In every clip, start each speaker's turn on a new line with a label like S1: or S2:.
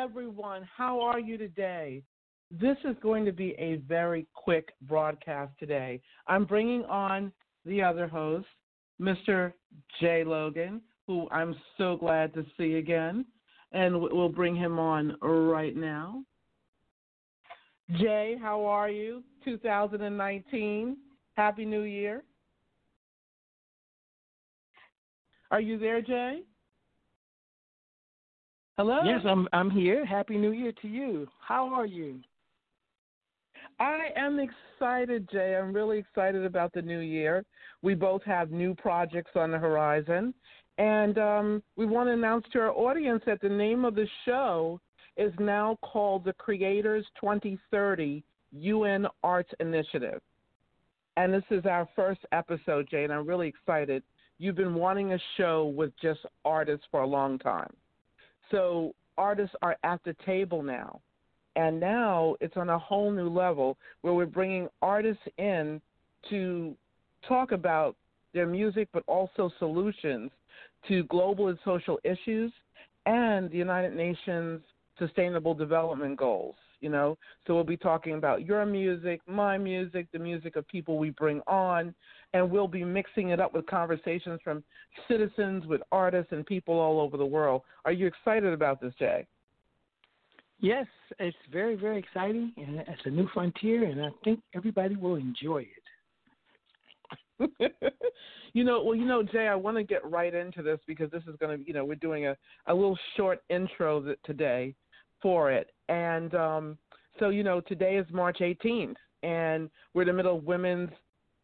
S1: everyone. How are you today? This is going to be a very quick broadcast today. I'm bringing on the other host, Mr. Jay Logan, who I'm so glad to see again, and we'll bring him on right now. Jay, how are you? 2019. Happy New Year. Are you there, Jay? Hello?
S2: Yes, I'm I'm here. Happy New Year to you. How are you?
S1: I am excited, Jay. I'm really excited about the new year. We both have new projects on the horizon. And um, we want to announce to our audience that the name of the show is now called the Creators 2030 UN Arts Initiative. And this is our first episode, Jay, and I'm really excited. You've been wanting a show with just artists for a long time. So artists are at the table now. And now it's on a whole new level where we're bringing artists in to talk about their music, but also solutions to global and social issues and the United Nations Sustainable Development Goals. You know, so we'll be talking about your music, my music, the music of people we bring on, and we'll be mixing it up with conversations from citizens, with artists, and people all over the world. Are you excited about this, Jay?
S2: Yes, it's very, very exciting, and it's a new frontier, and I think everybody will enjoy
S1: it. you know, well, you know, Jay, I want to get right into this because this is going to, you know, we're doing a, a little short intro that today for it. And um, so, you know, today is March 18th, and we're in the middle of Women's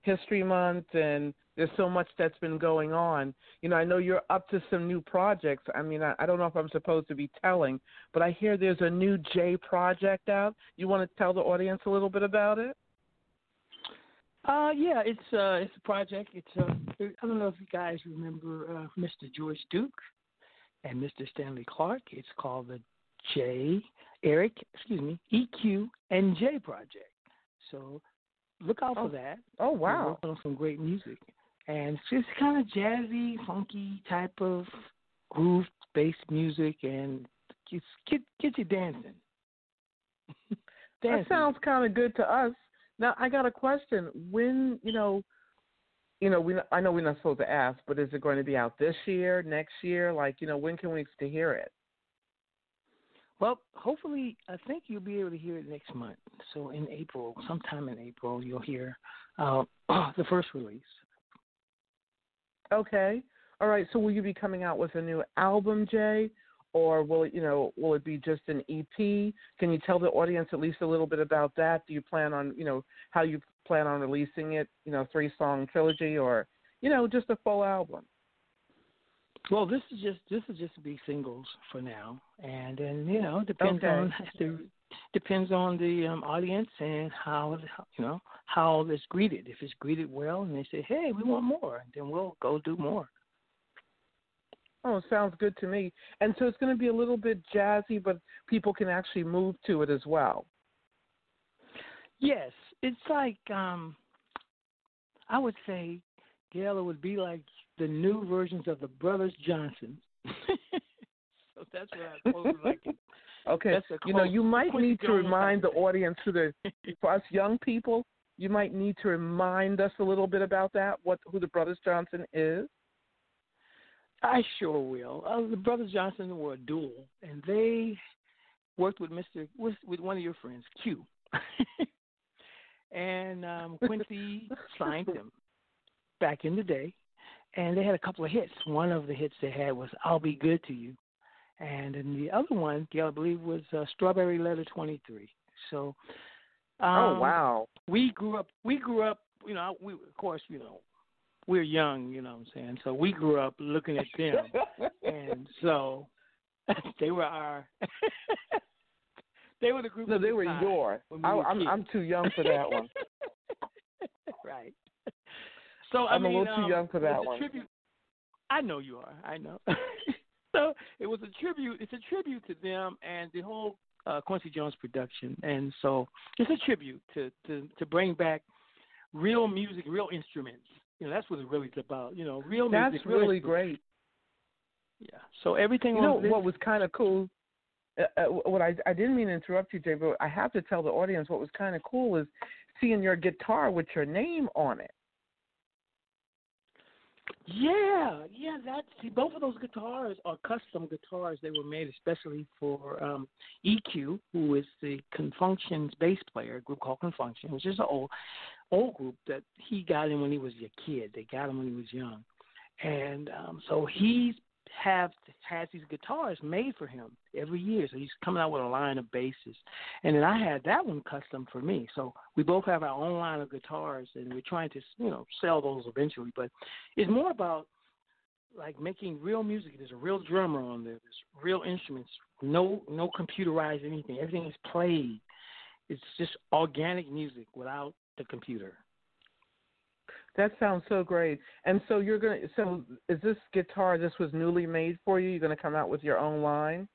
S1: History Month, and there's so much that's been going on. You know, I know you're up to some new projects. I mean, I, I don't know if I'm supposed to be telling, but I hear there's a new J project out. You want to tell the audience a little bit about it?
S2: Uh, yeah, it's uh, it's a project. It's uh, I don't know if you guys remember uh, Mr. George Duke and Mr. Stanley Clarke. It's called the J Eric, excuse me, EQ and J project. So look out
S1: oh.
S2: for that.
S1: Oh wow!
S2: We're working on some great music and it's just kind of jazzy, funky type of groove based music, and just get get you dancing.
S1: dancing. That sounds kind of good to us. Now I got a question. When you know, you know, we I know we're not supposed to ask, but is it going to be out this year, next year? Like, you know, when can we expect to hear it?
S2: Well, hopefully, I think you'll be able to hear it next month. So in April, sometime in April, you'll hear uh, the first release.
S1: Okay. All right. So will you be coming out with a new album, Jay? Or will it, you know, will it be just an EP? Can you tell the audience at least a little bit about that? Do you plan on, you know, how you plan on releasing it? You know, three song trilogy, or you know, just a full album?
S2: Well, this is just this is just be singles for now, and then you know depends
S1: okay.
S2: on the depends on the um, audience and how you know how it's greeted. If it's greeted well, and they say, "Hey, we want more," then we'll go do more.
S1: Oh, sounds good to me. And so it's going to be a little bit jazzy, but people can actually move to it as well.
S2: Yes, it's like um I would say, Gail, it would be like the new versions of the Brothers Johnson. so that's what I like it.
S1: Okay, you know, you might need to remind the audience who the for us young people, you might need to remind us a little bit about that. What who the Brothers Johnson is?
S2: I sure will. Uh, the Brothers Johnson were a duo, and they worked with Mister with, with one of your friends, Q, and um, Quincy signed them back in the day, and they had a couple of hits. One of the hits they had was "I'll Be Good to You," and then the other one, Gail, I believe, was uh, "Strawberry Letter 23." So,
S1: oh, um, oh wow,
S2: we grew up. We grew up. You know, we of course, you know, we're young. You know what I'm saying? So we grew up looking at them, and so they were our. they were the group.
S1: No, they were your. I, I'm I'm too young for that one.
S2: right. So
S1: I'm
S2: I mean,
S1: a little too
S2: um,
S1: young for that one.
S2: Tribute, I know you are. I know. so it was a tribute. It's a tribute to them and the whole uh, Quincy Jones production, and so it's a tribute to to to bring back real music, real instruments. You know, that's what it really is about. You know, real
S1: that's
S2: music.
S1: That's really great.
S2: Yeah. So everything.
S1: You know
S2: this,
S1: what was kind of cool uh, uh, what I I didn't mean to interrupt you, Jay, but I have to tell the audience what was kind of cool is seeing your guitar with your name on it.
S2: Yeah, yeah. That see, both of those guitars are custom guitars. They were made especially for um, EQ, who is the Con Funk Shun's bass player, a group called Con Funk Shun, which is an old old group that he got in when he was a kid. They got him when he was young, and um, so he's have has these guitars made for him every year. So he's coming out with a line of basses, and then I had that one custom for me. So we both have our own line of guitars, and we're trying to you know sell those eventually. But it's more about like making real music. There's a real drummer on there. There's real instruments. No no computerized anything. Everything is played. It's just organic music without the computer.
S1: That sounds so great. And so you're gonna. So is this guitar? This was newly made for you. You're gonna come out with your own line.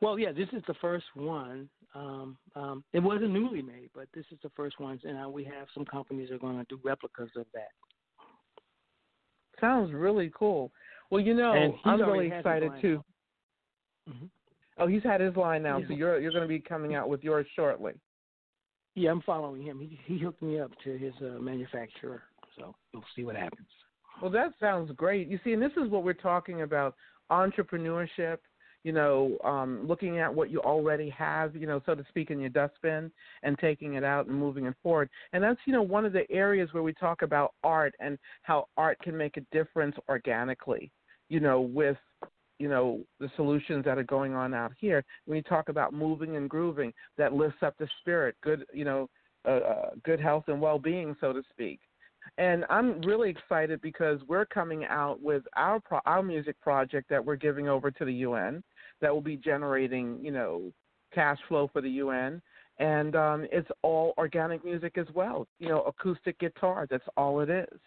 S2: Well, yeah, this is the first one. Um, um, it wasn't newly made, but this is the first one, and uh, we have some companies that are going to do replicas of that.
S1: Sounds really cool. Well, you know, I'm really excited too.
S2: Mm-hmm.
S1: Oh, he's had his line now, yeah. so you're you're going to be coming out with yours shortly.
S2: Yeah, I'm following him. He he hooked me up to his uh, manufacturer. So we'll see what happens.
S1: Well, that sounds great. You see, and this is what we're talking about entrepreneurship, you know, um, looking at what you already have, you know, so to speak, in your dustbin and taking it out and moving it forward. And that's, you know, one of the areas where we talk about art and how art can make a difference organically, you know, with you know the solutions that are going on out here when you talk about moving and grooving that lifts up the spirit good you know uh, uh, good health and well-being so to speak and I'm really excited because we're coming out with our pro- our music project that we're giving over to the UN that will be generating, you know, cash flow for the UN. And um, it's all organic music as well, you know, acoustic guitar. That's all it is.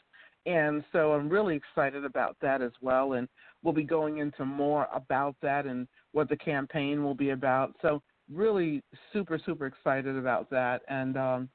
S1: And so I'm really excited about that as well. And we'll be going into more about that and what the campaign will be about. So really super, super excited about that. And um,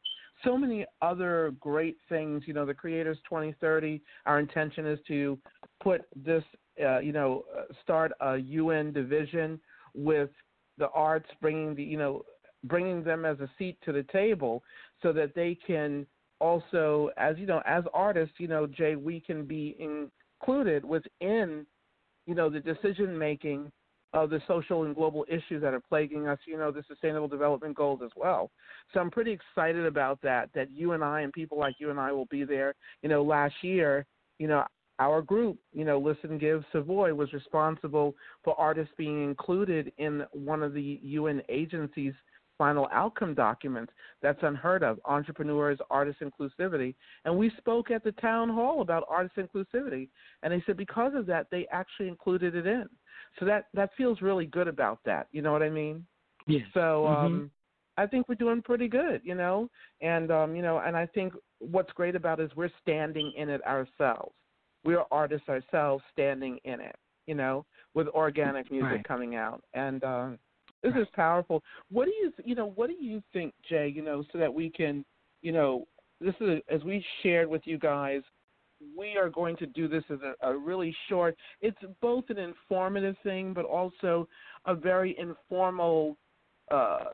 S1: so many other great things. You know, the Creators 2030. Our intention is to put this, uh, you know, uh, start a UN division with the arts, bringing the, you know, bringing them as a seat to the table, so that they can also, as you know, as artists, you know, Jay, we can be included within, you know, the decision making of the social and global issues that are plaguing us, you know, the sustainable development goals as well. So I'm pretty excited about that, that you and I and people like you and I will be there. You know, last year, you know, our group, you know, Listen Give Savoy was responsible for artists being included in one of the UN agencies' final outcome documents. That's unheard of. Entrepreneurs, artist inclusivity. And we spoke at the town hall about artist inclusivity. And they said because of that, they actually included it in. So that that feels really good about that. You know what I mean?
S2: Yeah.
S1: So
S2: mm-hmm.
S1: um I think we're doing pretty good, you know. And um, you know, and I think what's great about it is we're standing in it ourselves. We're artists ourselves standing in it, you know, with organic music
S2: right.
S1: coming out. And um this
S2: right.
S1: is powerful. What do you you know, what do you think, Jay, you know, so that we can, you know, this is as we shared with you guys we are going to do this as a, a really short. It's both an informative thing, but also a very informal, uh,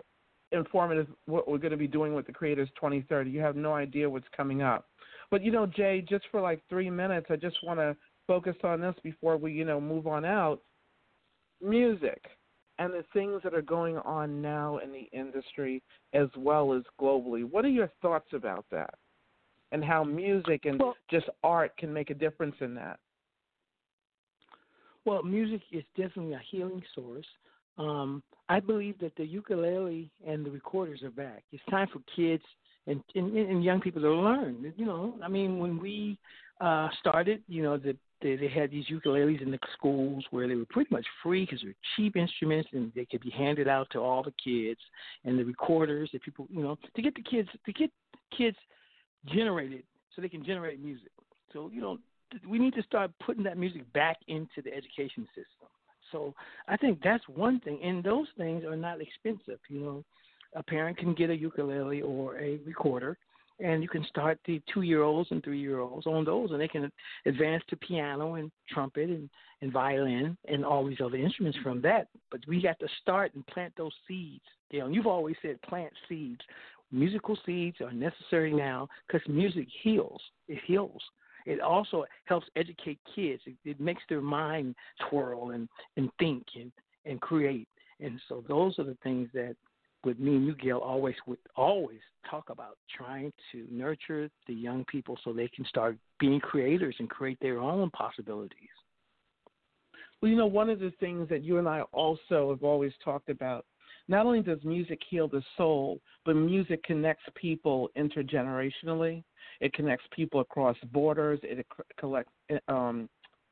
S1: informative. What we're going to be doing with the Creators 2030. You have no idea what's coming up. But you know, Jay, just for like three minutes, I just want to focus on this before we, you know, move on out. Music and the things that are going on now in the industry as well as globally. What are your thoughts about that? And how music and
S2: well,
S1: just art can make a difference in that.
S2: Well, music is definitely a healing source. Um, I believe that the ukulele and the recorders are back. It's time for kids and, and, and young people to learn. You know, I mean, when we uh, started, you know, the, they, they had these ukuleles in the schools where they were pretty much free because they're cheap instruments and they could be handed out to all the kids. And the recorders that people, you know, to get the kids to get kids generated so they can generate music. So you know, we need to start putting that music back into the education system. So I think that's one thing, and those things are not expensive. You know, a parent can get a ukulele or a recorder, and you can start the two year olds and three year olds on those, and they can advance to piano and trumpet and, and violin and all these other instruments from that. But we got to start and plant those seeds. You know, you've always said plant seeds. Musical seeds are necessary now because music heals. It heals. It also helps educate kids. It, it makes their mind twirl and, and think and, and create. And so those are the things that with me and you, Gail, always would always talk about trying to nurture the young people so they can start being creators and create their own possibilities.
S1: Well, you know, one of the things that you and I also have always talked about, not only does music heal the soul, but music connects people intergenerationally. It connects people across borders. It collects, um,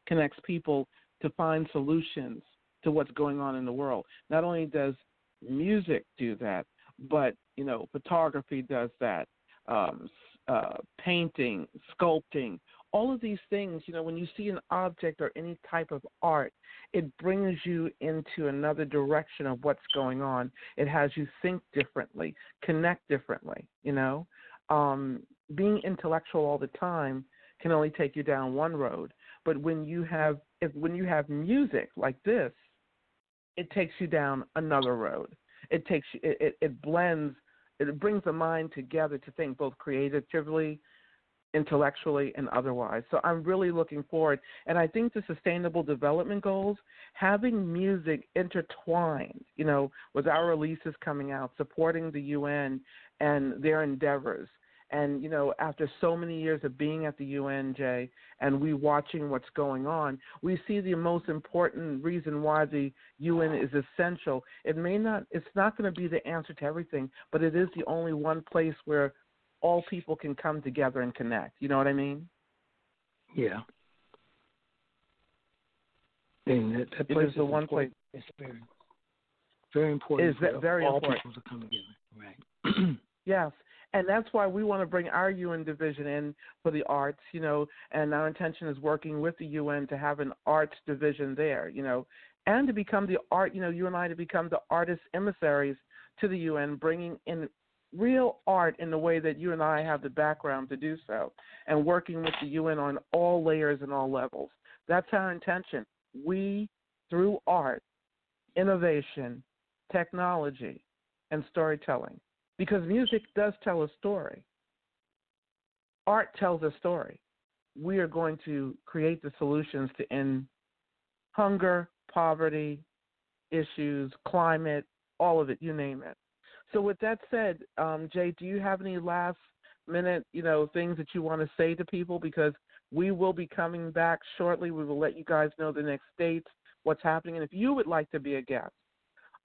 S1: connects people to find solutions to what's going on in the world. Not only does music do that, but you know, photography does that, um, uh, painting, sculpting, all of these things. You know, when you see an object or any type of art, it brings you into another direction of what's going on. It has you think differently, connect differently. You know, um, being intellectual all the time can only take you down one road. But when you have if when you have music like this, it takes you down another road. It takes it, it, it blends it brings the mind together to think both creatively, intellectually, and otherwise. So I'm really looking forward. And I think the sustainable development goals, having music intertwined, you know, with our releases coming out, supporting the UN and their endeavors, and you know, after so many years of being at the UNJ and we watching what's going on, we see the most important reason why the UN is essential. It may not, it's not going to be the answer to everything, but it is the only one place where all people can come together and connect. You know what I mean?
S2: Yeah. And that, that place
S1: it is the one place.
S2: It's very, very important.
S1: Is that very
S2: all
S1: important?
S2: people to come together, right?
S1: yes, and that's why we want to bring our UN division in for the arts, you know, and our intention is working with the UN to have an arts division there, you know, and to become the art, you know, you and I to become the artist emissaries to the UN, bringing in real art in the way that you and I have the background to do so, and working with the UN on all layers and all levels. That's our intention. We, through art, innovation, technology, and storytelling, because music does tell a story. Art tells a story. We are going to create the solutions to end hunger, poverty, issues, climate, all of it, you name it. So, with that said, um, Jay, do you have any last minute, you know, things that you want to say to people? Because we will be coming back shortly. We will let you guys know the next dates, what's happening, and if you would like to be a guest,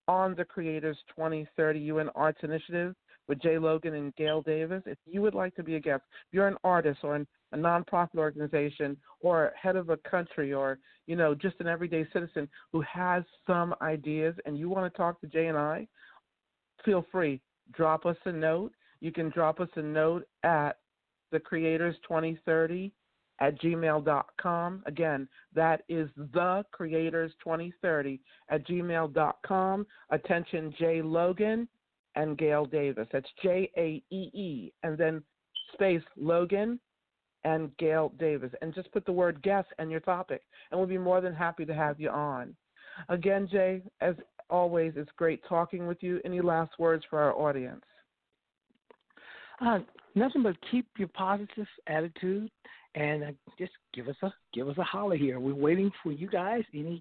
S1: on the Creators 2030 UN Arts Initiative with Jay Logan and Gail Davis. If you would like to be a guest, if you're an artist or an, a nonprofit organization or head of a country or, you know, just an everyday citizen who has some ideas and you want to talk to Jay and I, feel free. Drop us a note. You can drop us a note at the Creators 2030 at gmail.com. Again, that is the creators 2030 at gmail.com. Attention, Jay Logan and Gail Davis. That's J A E E and then space Logan and Gail Davis. And just put the word guest and your topic, and we'll be more than happy to have you on. Again, Jay, as always, it's great talking with you. Any last words for our audience?
S2: Uh, nothing but keep your positive attitude and uh, just give us a give us a holler here. We're waiting for you guys. Any